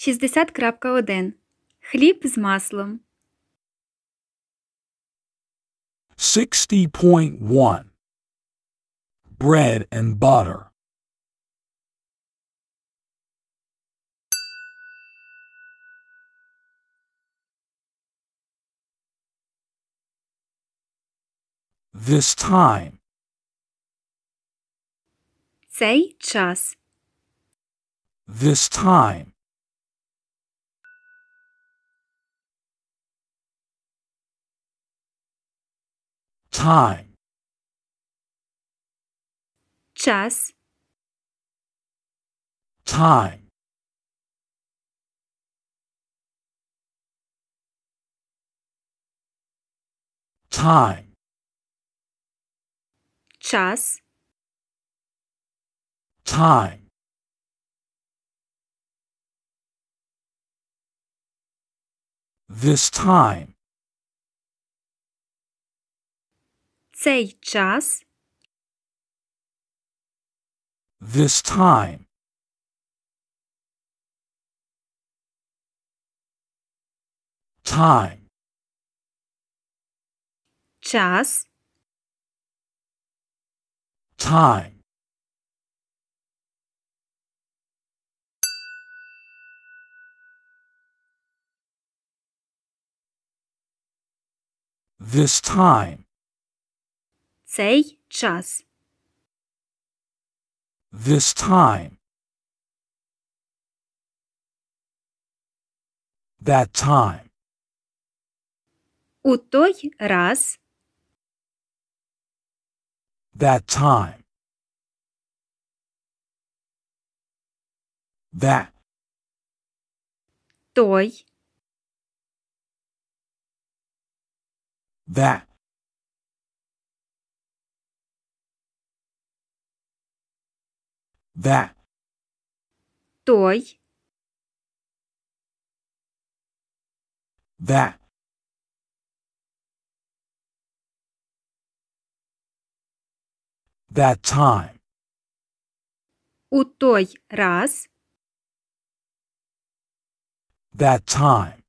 60.1 Хліб з маслом. 60.1 Bread and butter. This time. Цей час. This time. time. Czas. Time. Time. Czas. Time. This time. Цей час. This time. Time. Час. Time. This time. Цей час. This time. That time. У той раз. That time. That. Той. That. That. Той. That. That time. У той раз. That time.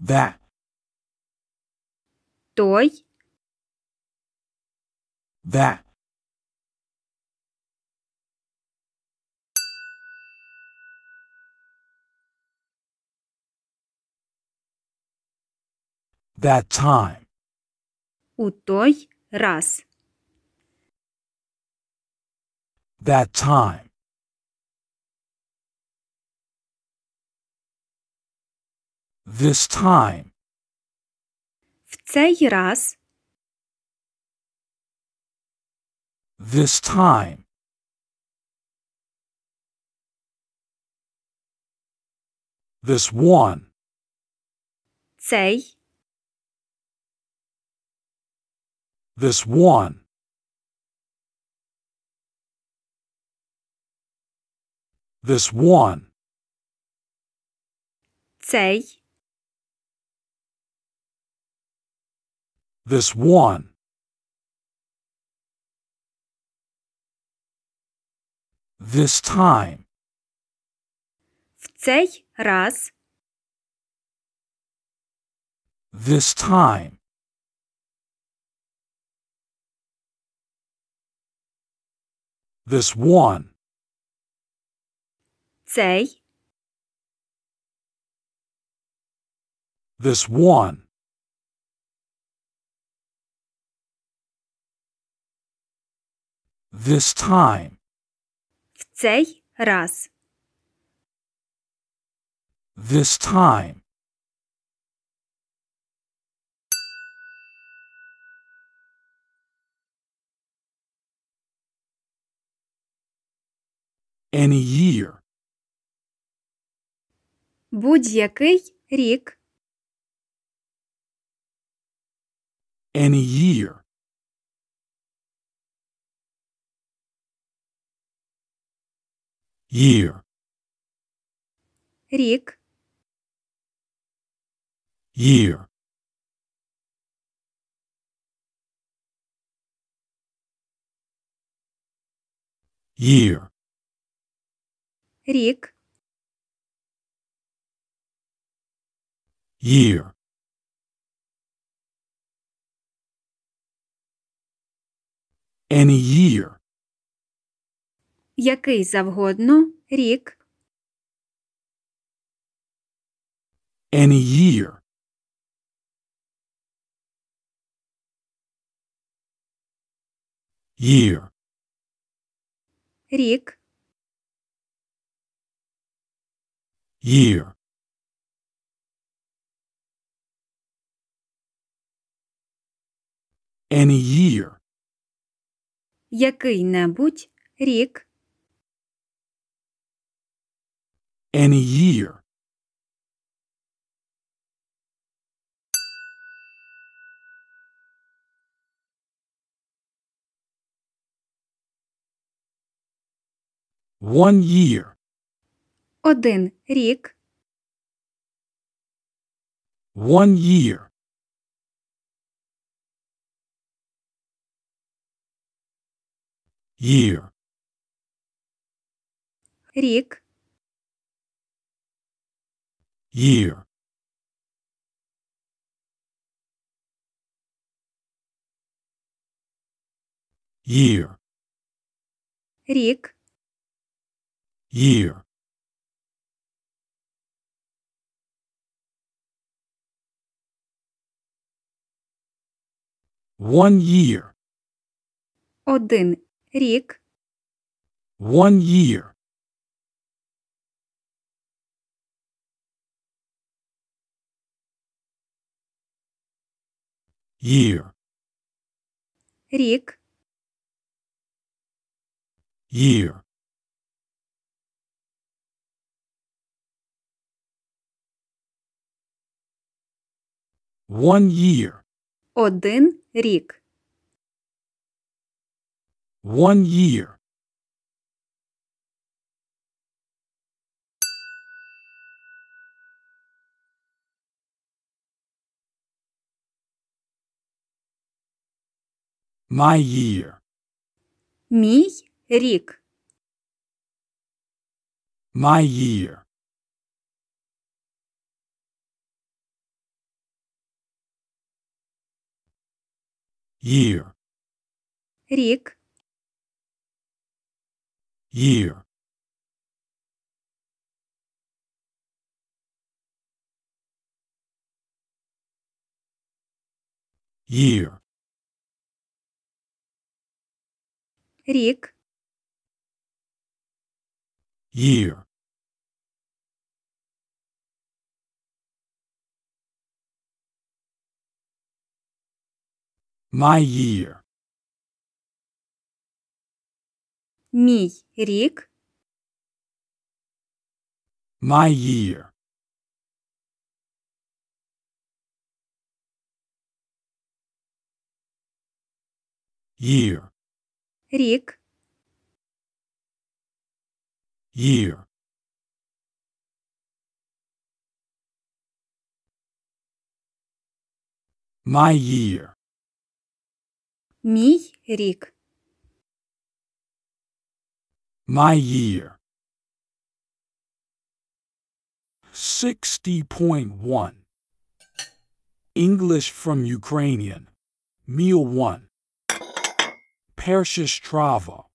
That. Той. That. That time. У той раз. That time. This time. В цей раз. This time. This one. Цей. This one. This one. Цей. This one. This time. В цей раз. This time. This one. Цей. This one. This time. В цей раз. This time. Any year. Будь-який рік. Any year. Year. Рік. Year. year, рік, year, any year, Який завгодно рік, any year, year, рік, year, any year, який-небудь рік, any year, one year, один рік, one year, year, рік, year, year, рік, year, one year, один рік, one year, year, рік, year, one year, один рік, one year, my year, мій рік, my year, year, рік, year, year, рік, year, my year, мій рік, my year, year, рік, year, my year, мій рік, my year. 60.1 English from Ukrainian. Meal 1 Pershish Trava